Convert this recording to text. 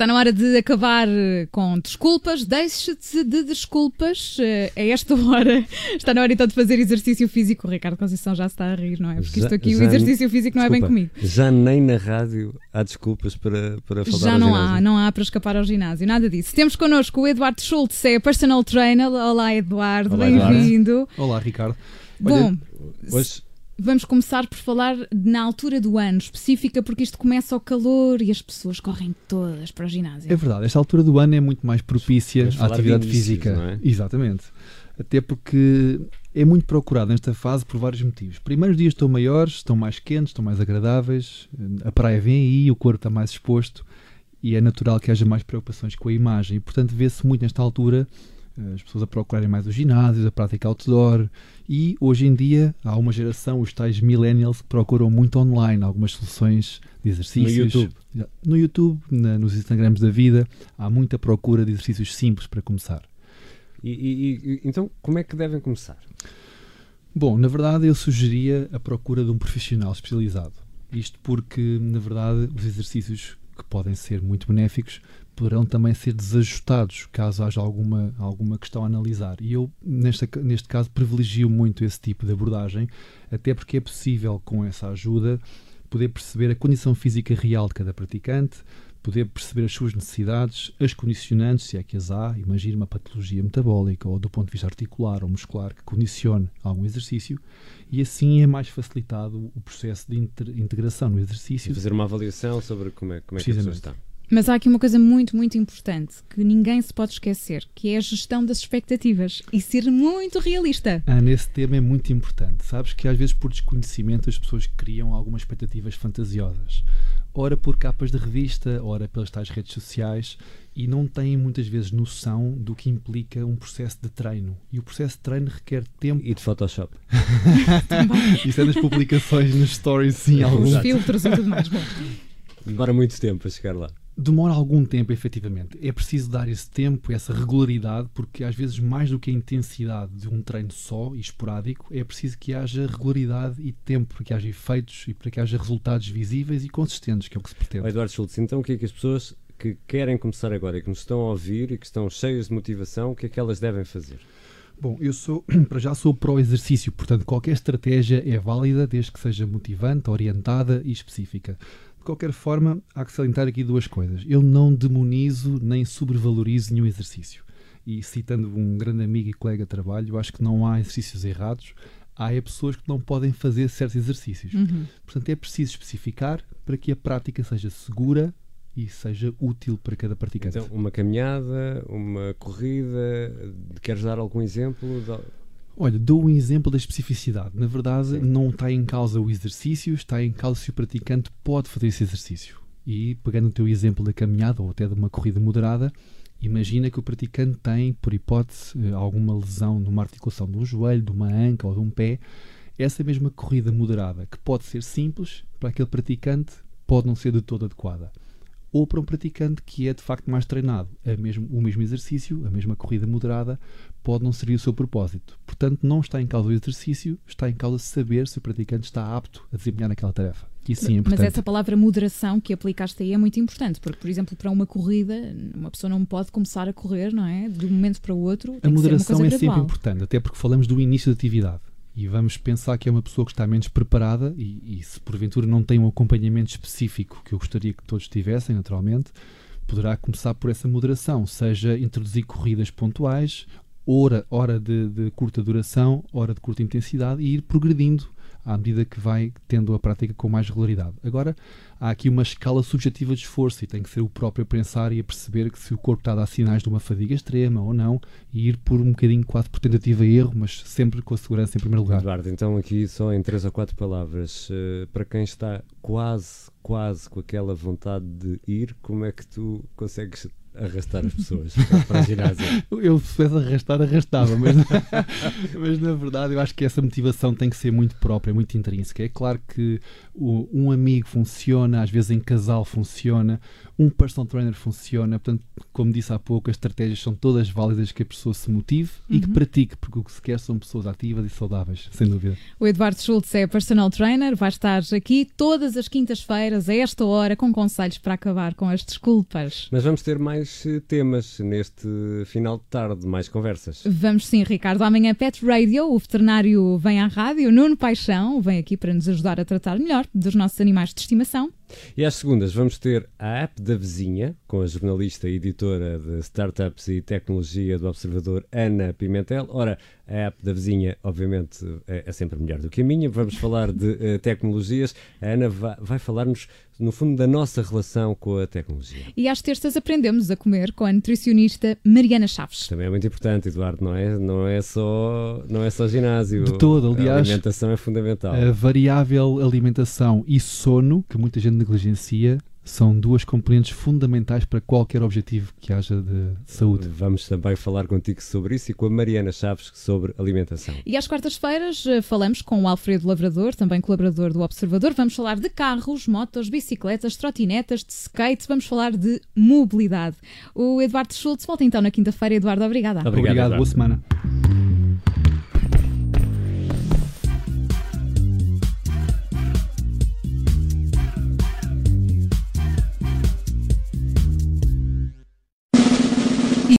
Está na hora de acabar eh, com desculpas. Deixe-se de desculpas a esta hora. Está na hora então de fazer exercício físico. O Ricardo Conceição já está a rir, não é? Porque isto aqui, já, o exercício físico não desculpa, é bem comigo. Já nem na rádio há desculpas para, para falar Já não há, não há para escapar ao ginásio, nada disso. Temos connosco o Eduardo Schultz, é personal trainer. Olá, Eduardo, bem-vindo. Olá, Ricardo. Bom, hoje vamos começar por falar na altura do ano específica, porque isto começa ao calor e as pessoas correm todas para o ginásio. É verdade, esta altura do ano é muito mais propícia à atividade física. É? Exatamente. Até porque é muito procurado nesta fase por vários motivos. Primeiro, os dias estão maiores, estão mais quentes, estão mais agradáveis, a praia vem aí, o corpo está mais exposto e é natural que haja mais preocupações com a imagem. E, portanto, vê-se muito nesta altura as pessoas a procurarem mais os ginásios, a prática outdoor e hoje em dia há uma geração, os tais millennials, que procuram muito online algumas soluções de exercícios. No YouTube. No YouTube, na, nos Instagrams da vida, há muita procura de exercícios simples para começar. E, e, e, então, como é que devem começar? Bom, na verdade, eu sugeria a procura de um profissional especializado. Isto porque, na verdade, os exercícios que podem ser muito benéficos poderão também ser desajustados caso haja alguma, alguma questão a analisar. E eu, neste, neste caso, privilegio muito esse tipo de abordagem, até porque é possível, com essa ajuda, poder perceber a condição física real de cada praticante, poder perceber as suas necessidades, as condicionantes, se é que as há, imagine uma patologia metabólica ou do ponto de vista articular ou muscular que condicione algum exercício, e assim é mais facilitado o processo de integração no exercício. E fazer uma avaliação sobre como é, como é que a pessoa está. Mas há aqui uma coisa muito, muito importante que ninguém se pode esquecer, que é a gestão das expectativas e ser muito realista. Ah, nesse tema é muito importante. Sabes que às vezes por desconhecimento as pessoas criam algumas expectativas fantasiosas. Ora por capas de revista, ora pelas tais redes sociais e não têm muitas vezes noção do que implica um processo de treino. E o processo de treino requer tempo. E de Photoshop. Isso é nas publicações, nos stories, sim, alguns. Os filtros e tudo mais. Bom. Demora muito tempo a chegar lá demora algum tempo, efetivamente. É preciso dar esse tempo, essa regularidade, porque às vezes, mais do que a intensidade de um treino só e esporádico, é preciso que haja regularidade e tempo para que haja efeitos e para que haja resultados visíveis e consistentes, que é o que se pretende. Eduardo Schultz, então o que é que as pessoas que querem começar agora e que nos estão a ouvir e que estão cheias de motivação, o que é que elas devem fazer? Bom, eu sou, para já sou pró-exercício, portanto qualquer estratégia é válida desde que seja motivante, orientada e específica. De qualquer forma, há que salientar aqui duas coisas. Eu não demonizo nem sobrevalorizo nenhum exercício. E citando um grande amigo e colega de trabalho, eu acho que não há exercícios errados, há é pessoas que não podem fazer certos exercícios. Uhum. Portanto, é preciso especificar para que a prática seja segura e seja útil para cada praticante. Então, uma caminhada, uma corrida, queres dar algum exemplo? Olha, dou um exemplo da especificidade. Na verdade, não está em causa o exercício, está em causa se o praticante pode fazer esse exercício. E pegando o teu exemplo da caminhada ou até de uma corrida moderada, imagina que o praticante tem, por hipótese, eh, alguma lesão numa articulação um joelho, de uma anca ou de um pé. Essa mesma corrida moderada, que pode ser simples, para aquele praticante pode não ser de todo adequada ou para um praticante que é de facto mais treinado. É mesmo, o mesmo exercício, a mesma corrida moderada, pode não servir o seu propósito. Portanto, não está em causa o exercício, está em causa saber se o praticante está apto a desempenhar aquela tarefa. Isso sim é. Mas essa palavra moderação que aplicaste aí é muito importante, porque, por exemplo, para uma corrida, uma pessoa não pode começar a correr, não é? De um momento para o outro. a moderação é sempre importante, até porque falamos do início da atividade e vamos pensar que é uma pessoa que está menos preparada e, e, se porventura não tem um acompanhamento específico que eu gostaria que todos tivessem, naturalmente, poderá começar por essa moderação, seja introduzir corridas pontuais, hora, hora de, de curta duração, hora de curta intensidade e ir progredindo à medida que vai tendo a prática com mais regularidade. Agora, há aqui uma escala subjetiva de esforço e tem que ser o próprio a pensar e a perceber que se o corpo está a dar sinais de uma fadiga extrema ou não e ir por um bocadinho quase por tentativa e erro, mas sempre com a segurança em primeiro lugar. Eduardo, então aqui só em três ou quatro palavras, uh, para quem está quase, quase com aquela vontade de ir, como é que tu consegues arrastar as pessoas para a ginásio. Eu, se pudesse arrastar, arrastava, mas, mas na verdade eu acho que essa motivação tem que ser muito própria, muito intrínseca. É claro que o, um amigo funciona, às vezes em casal funciona, um personal trainer funciona, portanto, como disse há pouco, as estratégias são todas válidas que a pessoa se motive uhum. e que uhum. pratique, porque o que se quer são pessoas ativas e saudáveis, sem dúvida. O Eduardo Schultz é personal trainer, vai estar aqui todas as quintas-feiras, a esta hora, com conselhos para acabar com as desculpas. Mas vamos ter mais eh, temas neste final de tarde, mais conversas. Vamos sim, Ricardo. Amanhã Pet Radio, o veterinário vem à rádio, Nuno Paixão, vem aqui para nos ajudar a tratar melhor dos nossos animais de estimação. E às segundas vamos ter a app da vizinha, com a jornalista e editora de startups e tecnologia do Observador, Ana Pimentel. Ora, a app da vizinha, obviamente, é, é sempre melhor do que a minha. Vamos falar de uh, tecnologias. A Ana vai, vai falar-nos, no fundo, da nossa relação com a tecnologia. E às terças aprendemos a comer com a nutricionista Mariana Chaves. Também é muito importante, Eduardo, não é? Não é só, não é só ginásio. De todo, aliás. A alimentação é fundamental. A variável alimentação e sono, que muita gente negligencia, são duas componentes fundamentais para qualquer objetivo que haja de saúde. Vamos também falar contigo sobre isso e com a Mariana Chaves sobre alimentação. E às quartas-feiras eh, falamos com o Alfredo Lavrador, também colaborador do Observador. Vamos falar de carros, motos, bicicletas, trotinetas, de skate, vamos falar de mobilidade. O Eduardo Schultz volta então na quinta-feira. Eduardo, obrigada. Obrigado, Obrigado boa semana.